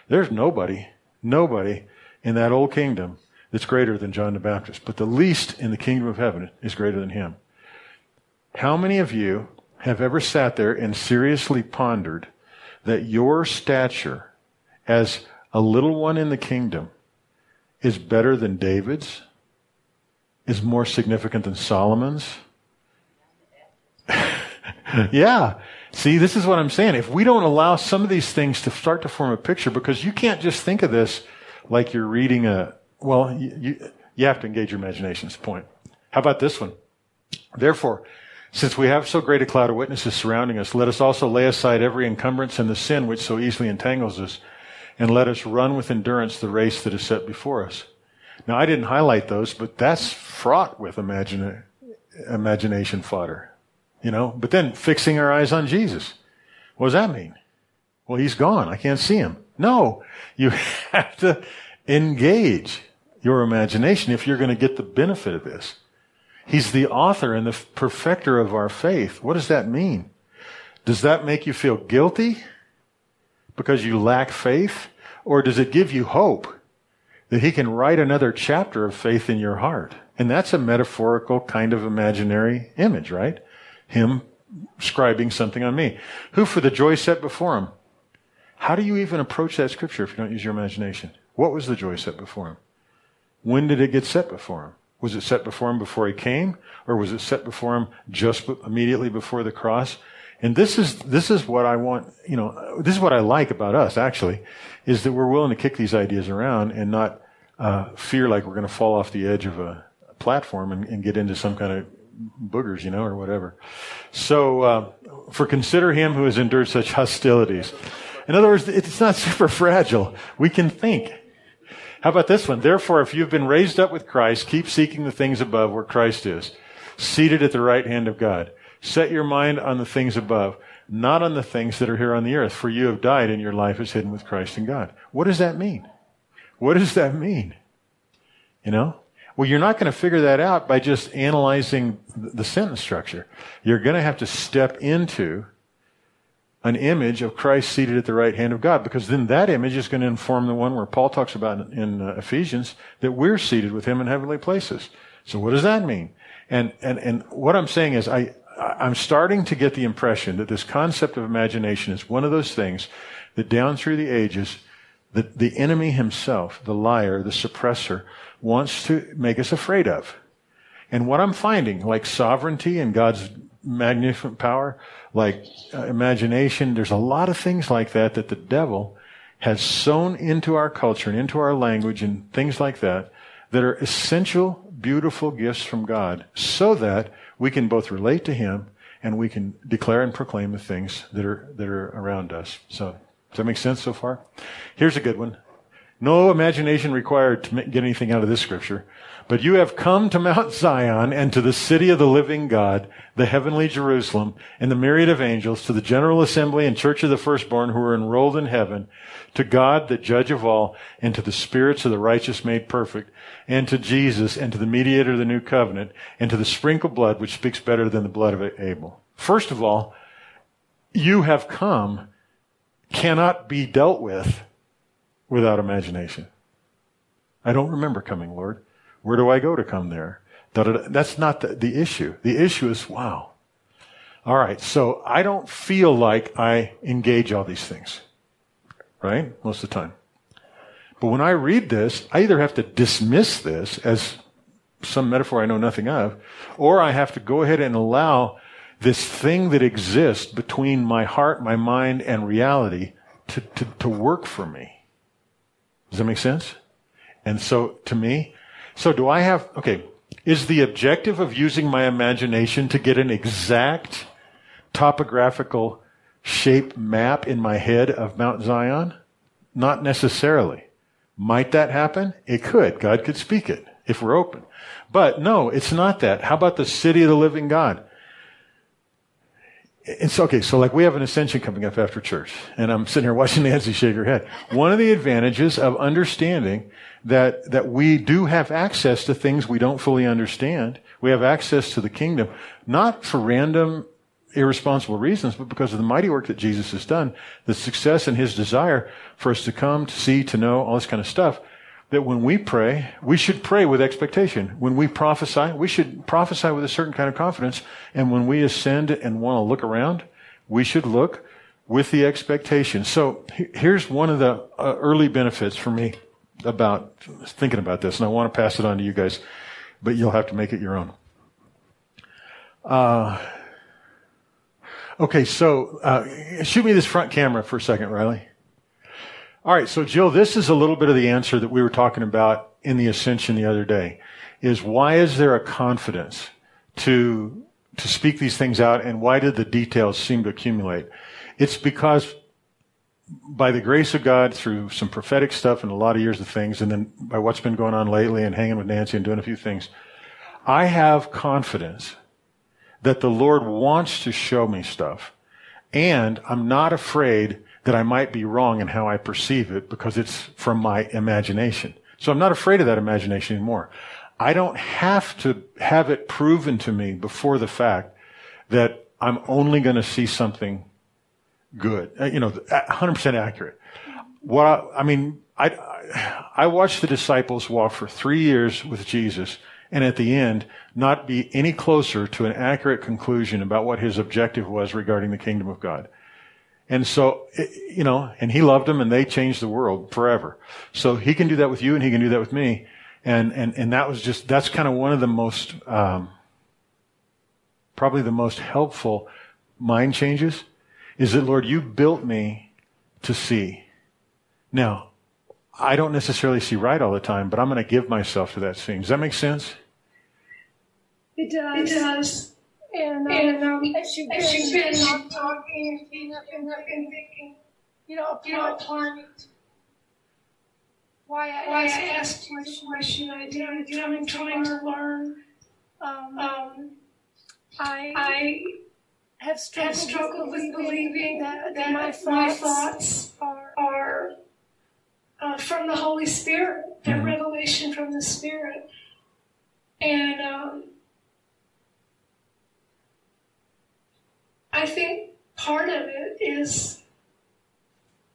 there's nobody, nobody in that old kingdom that's greater than John the Baptist, but the least in the kingdom of heaven is greater than him. How many of you have ever sat there and seriously pondered that your stature as a little one in the kingdom is better than David's, is more significant than Solomon's. yeah. See, this is what I'm saying. If we don't allow some of these things to start to form a picture, because you can't just think of this like you're reading a, well, you, you, you have to engage your imagination's point. How about this one? Therefore, since we have so great a cloud of witnesses surrounding us, let us also lay aside every encumbrance and the sin which so easily entangles us and let us run with endurance the race that is set before us. Now, I didn't highlight those, but that's fraught with imagine, imagination fodder, you know. But then fixing our eyes on Jesus. What does that mean? Well, he's gone. I can't see him. No, you have to engage your imagination if you're going to get the benefit of this. He's the author and the perfecter of our faith. What does that mean? Does that make you feel guilty? because you lack faith? Or does it give you hope that he can write another chapter of faith in your heart? And that's a metaphorical kind of imaginary image, right? Him scribing something on me. Who for the joy set before him? How do you even approach that scripture if you don't use your imagination? What was the joy set before him? When did it get set before him? Was it set before him before he came? Or was it set before him just immediately before the cross? And this is, this is what I want, you know, this is what I like about us actually, is that we're willing to kick these ideas around and not uh, fear like we're going to fall off the edge of a platform and, and, get into some kind of boogers, you know, or whatever. So, uh, for consider him who has endured such hostilities. In other words, it's not super fragile. We can think. How about this one? Therefore, if you've been raised up with Christ, keep seeking the things above where Christ is, seated at the right hand of God. Set your mind on the things above, not on the things that are here on the earth, for you have died and your life is hidden with Christ in God. What does that mean? What does that mean? You know? Well, you're not going to figure that out by just analyzing the sentence structure. You're going to have to step into an image of Christ seated at the right hand of God, because then that image is going to inform the one where Paul talks about in uh, Ephesians that we're seated with him in heavenly places. So what does that mean? And, and, and what I'm saying is I, I'm starting to get the impression that this concept of imagination is one of those things that down through the ages, the, the enemy himself, the liar, the suppressor, wants to make us afraid of. And what I'm finding, like sovereignty and God's magnificent power, like uh, imagination, there's a lot of things like that that the devil has sown into our culture and into our language and things like that that are essential, beautiful gifts from God so that we can both relate to Him and we can declare and proclaim the things that are, that are around us. So, does that make sense so far? Here's a good one. No imagination required to get anything out of this scripture. But you have come to Mount Zion and to the city of the living God, the heavenly Jerusalem, and the myriad of angels, to the general assembly and church of the firstborn who are enrolled in heaven, to God, the judge of all, and to the spirits of the righteous made perfect, and to Jesus, and to the mediator of the new covenant, and to the sprinkled blood which speaks better than the blood of Abel. First of all, you have come cannot be dealt with without imagination. I don't remember coming, Lord. Where do I go to come there? That's not the, the issue. The issue is, wow. All right, so I don't feel like I engage all these things, right? Most of the time. But when I read this, I either have to dismiss this as some metaphor I know nothing of, or I have to go ahead and allow this thing that exists between my heart, my mind, and reality to, to, to work for me. Does that make sense? And so to me, so do I have, okay, is the objective of using my imagination to get an exact topographical shape map in my head of Mount Zion? Not necessarily. Might that happen? It could. God could speak it if we're open. But no, it's not that. How about the city of the living God? It's okay. So like we have an ascension coming up after church and I'm sitting here watching Nancy shake her head. One of the advantages of understanding that, that we do have access to things we don't fully understand. We have access to the kingdom, not for random, irresponsible reasons, but because of the mighty work that Jesus has done, the success and his desire for us to come, to see, to know, all this kind of stuff that when we pray, we should pray with expectation. When we prophesy, we should prophesy with a certain kind of confidence. And when we ascend and want to look around, we should look with the expectation. So here's one of the uh, early benefits for me about thinking about this, and I want to pass it on to you guys, but you'll have to make it your own. Uh, okay, so uh, shoot me this front camera for a second, Riley. All right, so Jill, this is a little bit of the answer that we were talking about in the ascension the other day. Is why is there a confidence to to speak these things out, and why did the details seem to accumulate? It's because by the grace of God, through some prophetic stuff and a lot of years of things, and then by what's been going on lately and hanging with Nancy and doing a few things, I have confidence that the Lord wants to show me stuff. And I'm not afraid that I might be wrong in how I perceive it because it's from my imagination. So I'm not afraid of that imagination anymore. I don't have to have it proven to me before the fact that I'm only going to see something good, uh, you know, 100% accurate. What I, I mean, I, I watched the disciples walk for three years with Jesus and at the end not be any closer to an accurate conclusion about what his objective was regarding the kingdom of God. And so, you know, and he loved them and they changed the world forever. So he can do that with you and he can do that with me. And, and, and that was just, that's kind of one of the most, um, probably the most helpful mind changes is that, Lord, you built me to see. Now, I don't necessarily see right all the time, but I'm going to give myself to that seeing. Does that make sense? It does. It does. And, um, And um, as you've as you've been been talking, and I've been, I've been, I've thinking, you know, you know, applying why I why I asked asked this you the question. question I did. I did. I'm trying to learn. Um, Um, I I have struggled, have struggled with believing that, that my my thoughts, thoughts are are uh, from the Holy Spirit, that Mhm. revelation from the Spirit. And um, I think part of it is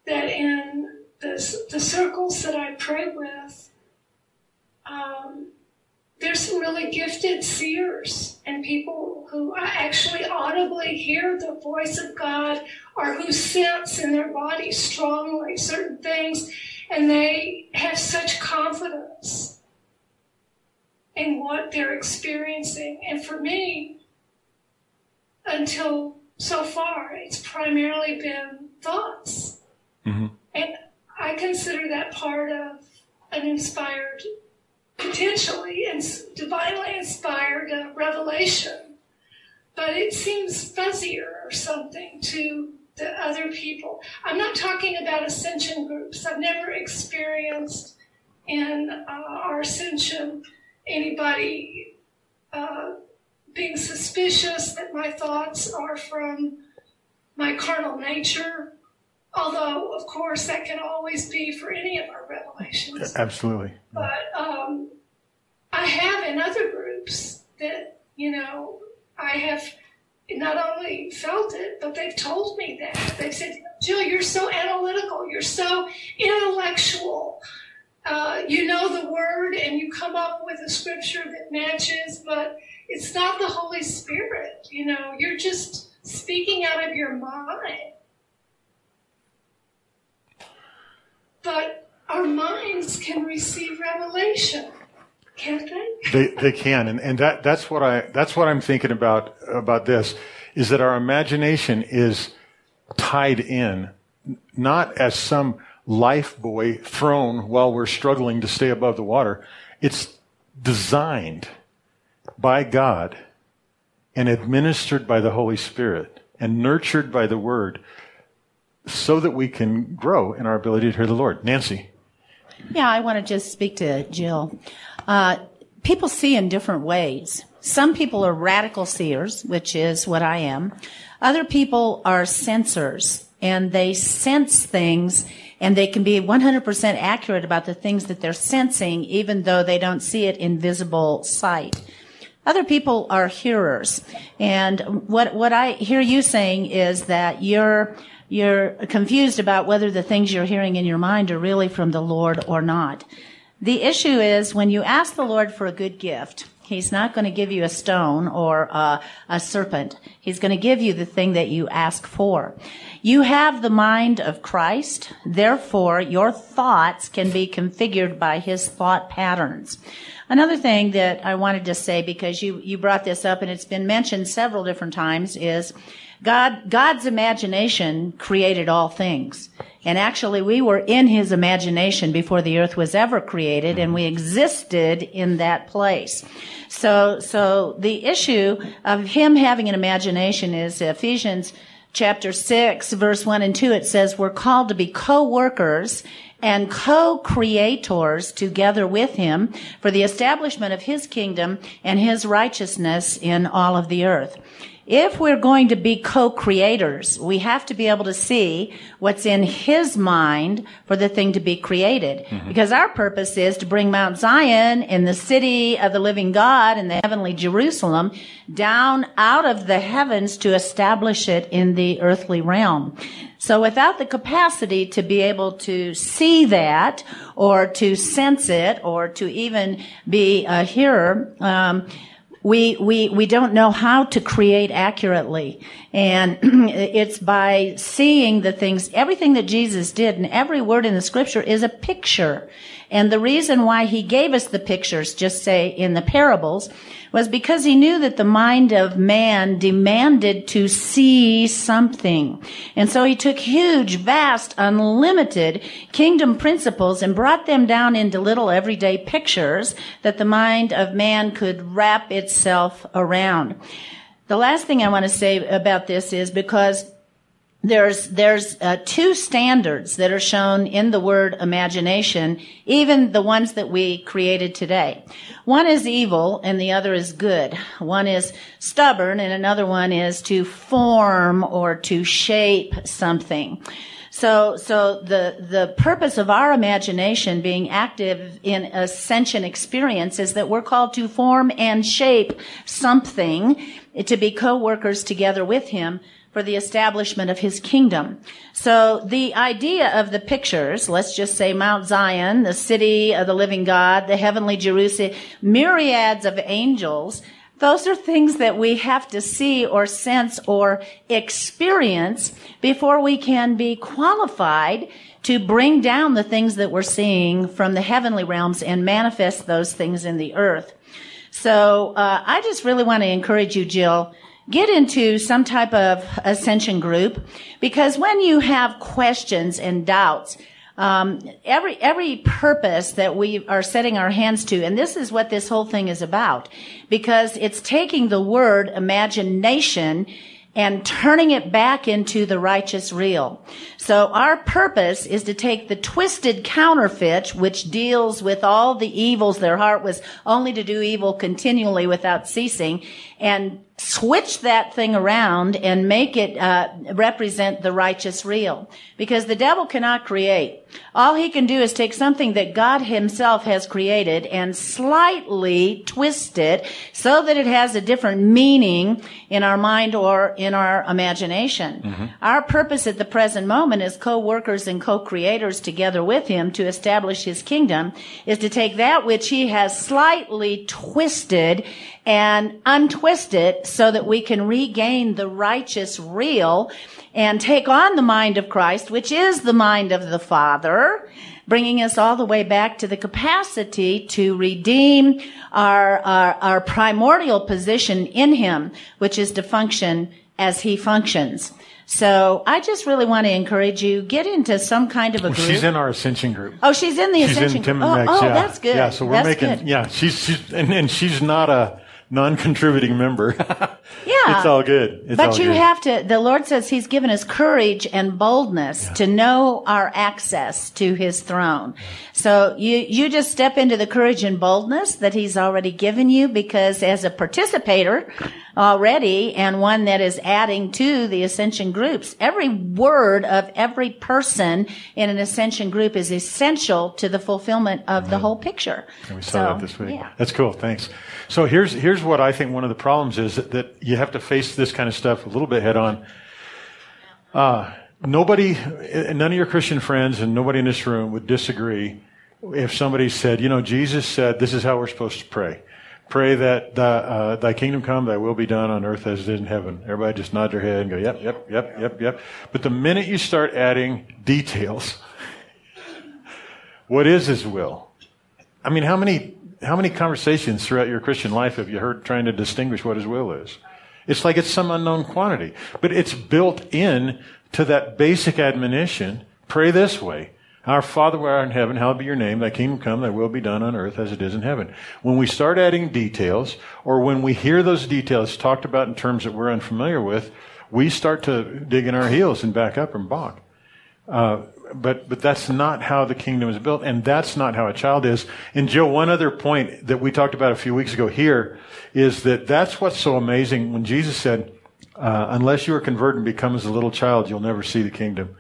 that in the, the circles that I pray with, um, there's some really gifted seers and people who actually audibly hear the voice of God or who sense in their body strongly certain things and they have such confidence in what they're experiencing. And for me, until so far, it's primarily been thoughts. Mhm. And I consider that part of an inspired, potentially ins- divinely inspired uh, revelation. But it seems fuzzier or something to the other people. I'm not talking about ascension groups. I've never experienced in uh, our ascension anybody uh, being suspicious that my thoughts are from my carnal nature. Although, of course, that can always be for any of our revelations. Absolutely. But um, I have in other groups that, you know, I have not only felt it, but they've told me that. They've said, Jill, you're so analytical, you're so intellectual. Uh, you know the word and you come up with a scripture that matches, but it's not the Holy Spirit. You know, you're just speaking out of your mind. But our minds can receive revelation, can't they? They they can, and and that that's what I that's what I'm thinking about about this is that our imagination is tied in, not as some life buoy thrown while we're struggling to stay above the water. It's designed by God and administered by the Holy Spirit and nurtured by the Word so that we can grow in our ability to hear the Lord. Nancy. Yeah, I want to just speak to Jill. Uh, people see in different ways. Some people are radical seers, which is what I am. Other people are sensors, and they sense things, and they can be 100% accurate about the things that they're sensing, even though they don't see it in visible sight. Other people are hearers, and what what I hear you saying is that you're you're confused about whether the things you're hearing in your mind are really from the Lord or not. The issue is when you ask the Lord for a good gift, He's not going to give you a stone or a, a serpent. He's going to give you the thing that you ask for. You have the mind of Christ, therefore your thoughts can be configured by His thought patterns. Another thing that I wanted to say, because you, you brought this up and it's been mentioned several different times, is God, God's imagination created all things. And actually we were in His imagination before the earth was ever created and we existed in that place. So, so the issue of Him having an imagination is Ephesians chapter 6 verse 1 and 2 it says we're called to be co-workers and co-creators together with him for the establishment of his kingdom and his righteousness in all of the earth. If we're going to be co-creators, we have to be able to see what's in his mind for the thing to be created. Because our purpose is to bring Mount Zion in the city of the living God in the heavenly Jerusalem down out of the heavens to establish it in the earthly realm. So without the capacity to be able to see that or to sense it or to even be a hearer, um, we, we, we don't know how to create accurately. And it's by seeing the things, everything that Jesus did and every word in the scripture is a picture. And the reason why he gave us the pictures, just say in the parables, was because he knew that the mind of man demanded to see something. And so he took huge, vast, unlimited kingdom principles and brought them down into little everyday pictures that the mind of man could wrap itself around. The last thing I want to say about this is because there's there's uh, two standards that are shown in the word imagination, even the ones that we created today. One is evil and the other is good. One is stubborn and another one is to form or to shape something. So, so the, the purpose of our imagination being active in ascension experience is that we're called to form and shape something to be co-workers together with him for the establishment of his kingdom. So the idea of the pictures, let's just say Mount Zion, the city of the living God, the heavenly Jerusalem, myriads of angels, those are things that we have to see or sense or experience before we can be qualified to bring down the things that we're seeing from the heavenly realms and manifest those things in the earth. So uh, I just really want to encourage you, Jill, get into some type of ascension group because when you have questions and doubts, um, every every purpose that we are setting our hands to, and this is what this whole thing is about, because it's taking the word imagination and turning it back into the righteous real. So our purpose is to take the twisted counterfeit, which deals with all the evils, their heart was only to do evil continually without ceasing, and switch that thing around and make it uh, represent the righteous real. Because the devil cannot create. All he can do is take something that God himself has created and slightly twist it so that it has a different meaning in our mind or in our imagination. Mm-hmm. Our purpose at the present moment as co-workers and co-creators together with him to establish his kingdom is to take that which he has slightly twisted and untwist it so that we can regain the righteous real and take on the mind of Christ, which is the mind of the Father, bringing us all the way back to the capacity to redeem our, our, our primordial position in Him, which is to function as He functions. So I just really want to encourage you, get into some kind of a group. She's in our ascension group. oh, she's in the She's ascension in Tim group. and oh, Meg's, oh, yeah. that's good. Yeah, so we're That's making, good. yeah, she's, she's, and, and she's not a non-contributing member. Yeah. It's all good. It's but all you good. have to, the Lord says He's given us courage and boldness to know our access to His throne. So you, you just step into the courage and boldness that He's already given you because as a participator already and one that is adding to the ascension groups, every word of every person in an ascension group is essential to the fulfillment of the whole picture. And we saw So, that this week. Yeah. That's cool. Thanks. So here's here's what I think one of the problems is that, that you have to face this kind of stuff a little bit head on. Uh, nobody, none of your Christian friends and nobody in this room would disagree if somebody said, you know, Jesus said this is how we're supposed to pray. Pray that thy, uh, thy kingdom come, thy will be done on earth as it is in heaven. Everybody just nod their head and go, yep, yep, yep, yep, yep. But the minute you start adding details, what is his will? I mean, how many how many conversations throughout your Christian life have you heard trying to distinguish what his will is? It's like it's some unknown quantity, but it's built in to that basic admonition. Pray this way. Our Father who art in heaven, hallowed be your name, thy kingdom come, thy will be done on earth as it is in heaven. When we start adding details, or when we hear those details talked about in terms that we're unfamiliar with, we start to dig in our heels and back up and balk. Uh, but but that's not how the kingdom is built, and that's not how a child is. And Jill, one other point that we talked about a few weeks ago here is that that's what's so amazing when Jesus said, uh, "Unless you are converted and become as a little child, you'll never see the kingdom."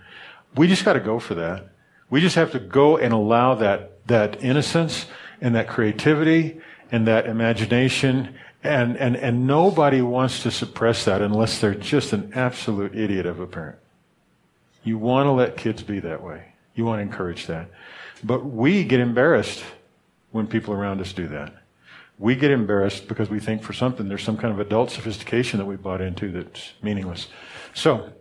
We just got to go for that. We just have to go and allow that that innocence and that creativity and that imagination. And, and, and nobody wants to suppress that unless they're just an absolute idiot of a parent. You want to let kids be that way. You want to encourage that. But we get embarrassed when people around us do that. We get embarrassed because we think for something there's some kind of adult sophistication that we bought into that's meaningless. So,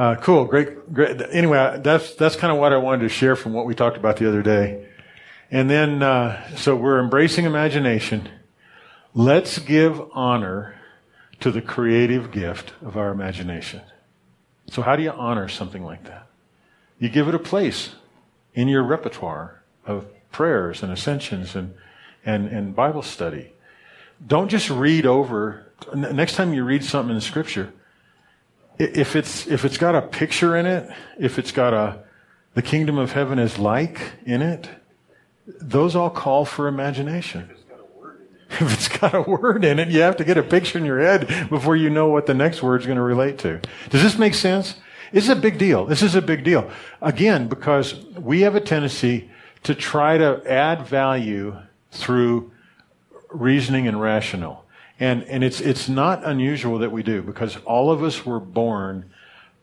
Uh, cool, great, great. Anyway, that's that's kind of what I wanted to share from what we talked about the other day. And then, uh, so we're embracing imagination. Let's give honor to the creative gift of our imagination. So, how do you honor something like that? You give it a place in your repertoire of prayers and ascensions and, and, and Bible study. Don't just read over. Next time you read something in scripture, if it's, if it's got a picture in it, if it's got a, the kingdom of heaven is like in it, those all call for imagination. If it's got a word in it, you have to get a picture in your head before you know what the next word's going to relate to. Does this make sense? This is a big deal. This is a big deal. Again, because we have a tendency to try to add value through reasoning and rational. And, and it's, it's not unusual that we do because all of us were born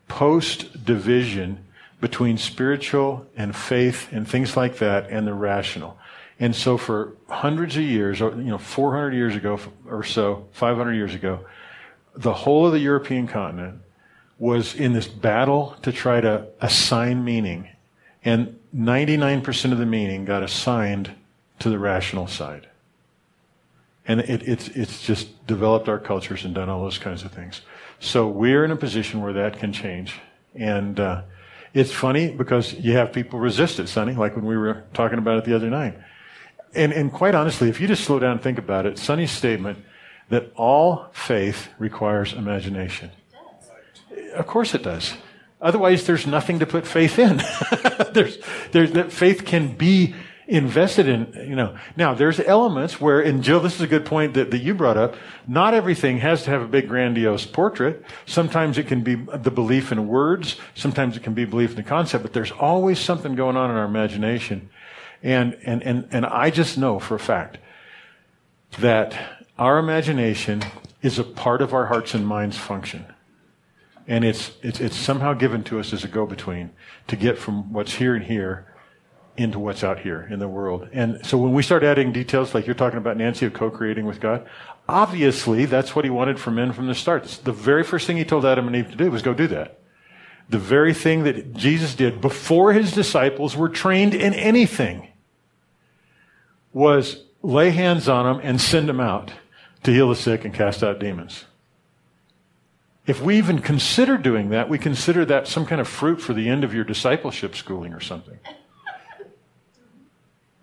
post division between spiritual and faith and things like that and the rational. And so for hundreds of years, you know, 400 years ago or so, 500 years ago, the whole of the European continent was in this battle to try to assign meaning. And 99% of the meaning got assigned to the rational side. And it, it's, it's just developed our cultures and done all those kinds of things. So we're in a position where that can change. And uh, it's funny because you have people resist it, Sonny, like when we were talking about it the other night. And, and quite honestly, if you just slow down and think about it, Sonny's statement that all faith requires imagination. Of course it does. Otherwise, there's nothing to put faith in. there's, there's, that faith can be invested in, you know. Now, there's elements where, and Jill, this is a good point that, that you brought up. Not everything has to have a big grandiose portrait. Sometimes it can be the belief in words. Sometimes it can be belief in the concept, but there's always something going on in our imagination. And, and, and, and I just know for a fact that our imagination is a part of our hearts and minds function. And it's, it's, it's somehow given to us as a go-between to get from what's here and here into what's out here in the world. And so when we start adding details, like you're talking about Nancy of co-creating with God, obviously that's what he wanted from men from the start. The very first thing he told Adam and Eve to do was go do that. The very thing that Jesus did before his disciples were trained in anything was lay hands on them and send them out to heal the sick and cast out demons. If we even consider doing that, we consider that some kind of fruit for the end of your discipleship schooling or something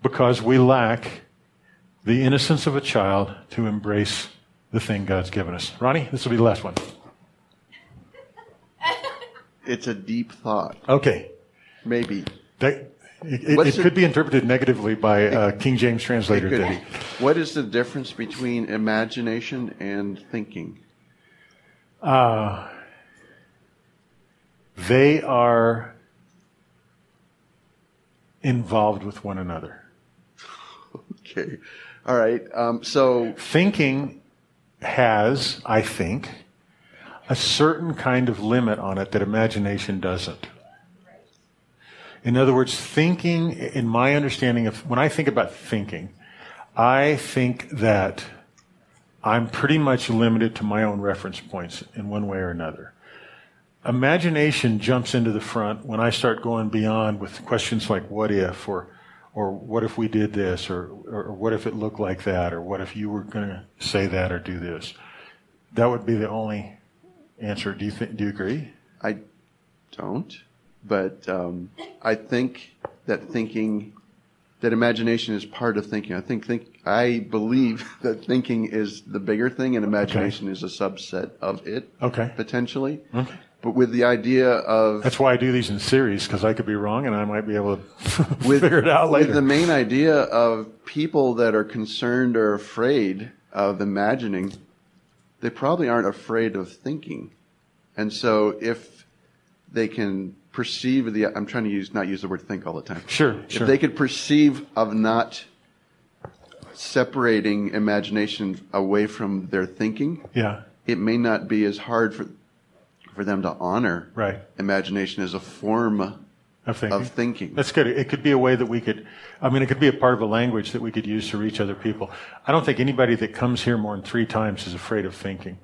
because we lack the innocence of a child to embrace the thing God's given us. Ronnie, this will be the last one. It's a deep thought. Okay. Maybe. That, it, it, it could be interpreted negatively by uh, King James translator. It. What is the difference between imagination and thinking? Uh, they are involved with one another. Okay. All right. Um, so thinking has, I think, a certain kind of limit on it that imagination doesn't. In other words, thinking, in my understanding of, when I think about thinking, I think that I'm pretty much limited to my own reference points in one way or another. Imagination jumps into the front when I start going beyond with questions like what if or or what if we did this, or, or what if it looked like that, or what if you were going to say that or do this. That would be the only answer. Do you think? Do you agree? I don't, but um, I think that thinking, that imagination is part of thinking. I think think I believe that thinking is the bigger thing, and imagination okay. is a subset of it. Okay. Potentially. Okay but with the idea of that's why I do these in series because I could be wrong and I might be able to with, figure it out later. With the main idea of people that are concerned or afraid of imagining, they probably aren't afraid of thinking, and so if they can perceive the I'm trying to use not use the word think all the time. Sure. If sure. they could perceive of not separating imagination away from their thinking, yeah, it may not be as hard for for them to honor right. imagination as a form of thinking. of thinking. That's good. It could be a way that we could, I mean, it could be a part of a language that we could use to reach other people. I don't think anybody that comes here more than three times is afraid of thinking.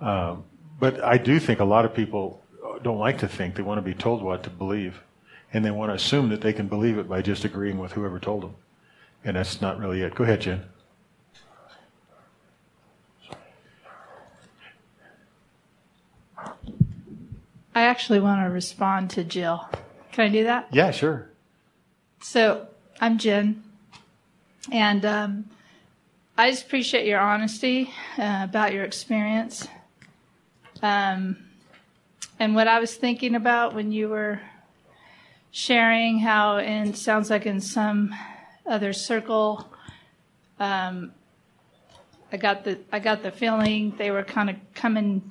Um, but I do think a lot of people don't like to think. They want to be told what to believe. And they want to assume that they can believe it by just agreeing with whoever told them. And that's not really it. Go ahead, Jen. I actually want to respond to Jill. Can I do that? Yeah, sure. So I'm Jen, and um, I just appreciate your honesty uh, about your experience. Um, and what I was thinking about when you were sharing how, and sounds like in some other circle, um, I got the I got the feeling they were kind of coming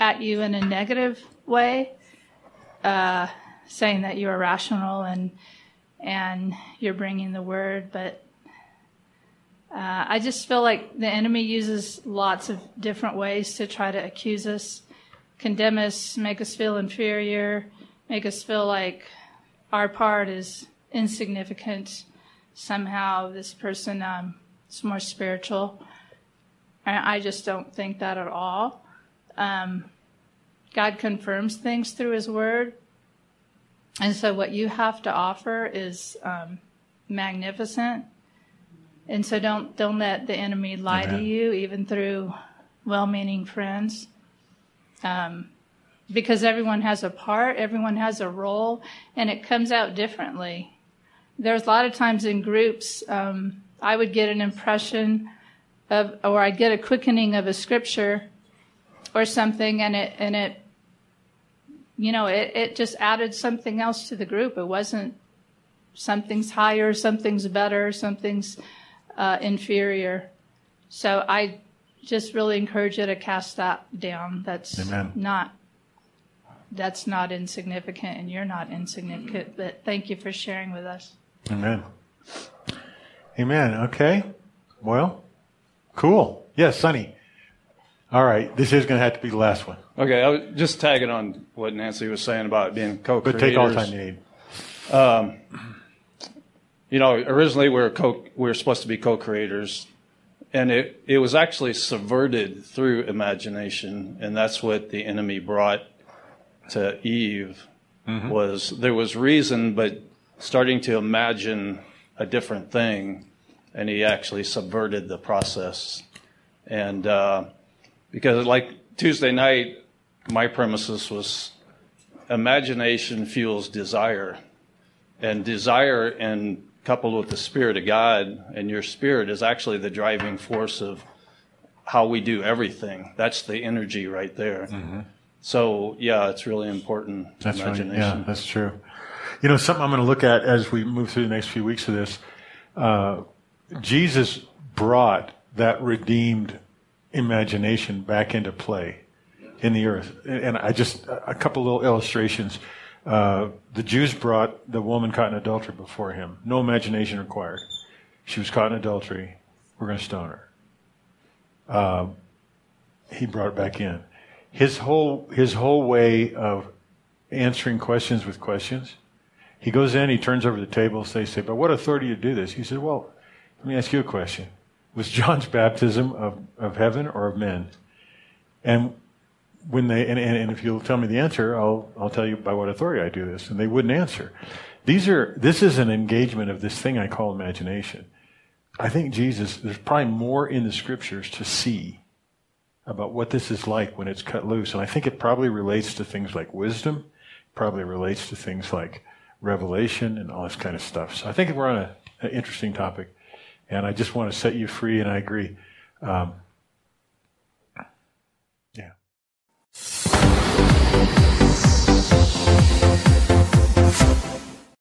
at you in a negative way, uh, saying that you're rational and and you're bringing the word, but uh, I just feel like the enemy uses lots of different ways to try to accuse us, condemn us, make us feel inferior, make us feel like our part is insignificant. Somehow, this person um, is more spiritual. And I just don't think that at all. Um, God confirms things through His Word. And so, what you have to offer is um, magnificent. And so, don't don't let the enemy lie to you, even through well-meaning friends, um, because everyone has a part, everyone has a role, and it comes out differently. There's a lot of times in groups, um, I would get an impression of, or I'd get a quickening of a scripture or something, and it and it you know, it, it just added something else to the group. It wasn't something's higher, something's better, something's uh, inferior. So I just really encourage you to cast that down. That's Amen. not that's not insignificant, and you're not insignificant. But thank you for sharing with us. Amen. Amen. Okay. Well, cool. Yes, Sonny. All right. This is going to have to be the last one. Okay, I was just tagging on what Nancy was saying about being co-creators. But take all the time you need. You know, originally we were co- we were supposed to be co-creators, and it it was actually subverted through imagination, and that's what the enemy brought to Eve. Was there was reason, but starting to imagine a different thing, and he actually subverted the process, and uh, because like Tuesday night, my premises was imagination fuels desire and desire and coupled with the spirit of god and your spirit is actually the driving force of how we do everything that's the energy right there so yeah it's really important Mm-hmm. That's right. imagination Yeah, that's true. You know, something I'm going to look at as we move through the next few weeks of this. Uh, Jesus brought that redeemed imagination back into play in the earth, and I just a couple little illustrations. Uh, the Jews brought the woman caught in adultery before him. No imagination required. She was caught in adultery. We're going to stone her. Um, he brought it back in. His whole his whole way of answering questions with questions. He goes in, he turns over the table, they say, But what authority you do this? He said, Well, let me ask you a question. Was John's baptism of, of heaven or of men? And when they and, and, and if you'll tell me the answer, I'll I'll tell you by what authority I do this. And they wouldn't answer. These are this is an engagement of this thing I call imagination. I think Jesus, there's probably more in the scriptures to see about what this is like when it's cut loose. And I think it probably relates to things like wisdom, probably relates to things like revelation and all this kind of stuff. So I think we're on an interesting topic. And I just want to set you free, and I agree. Um, yeah.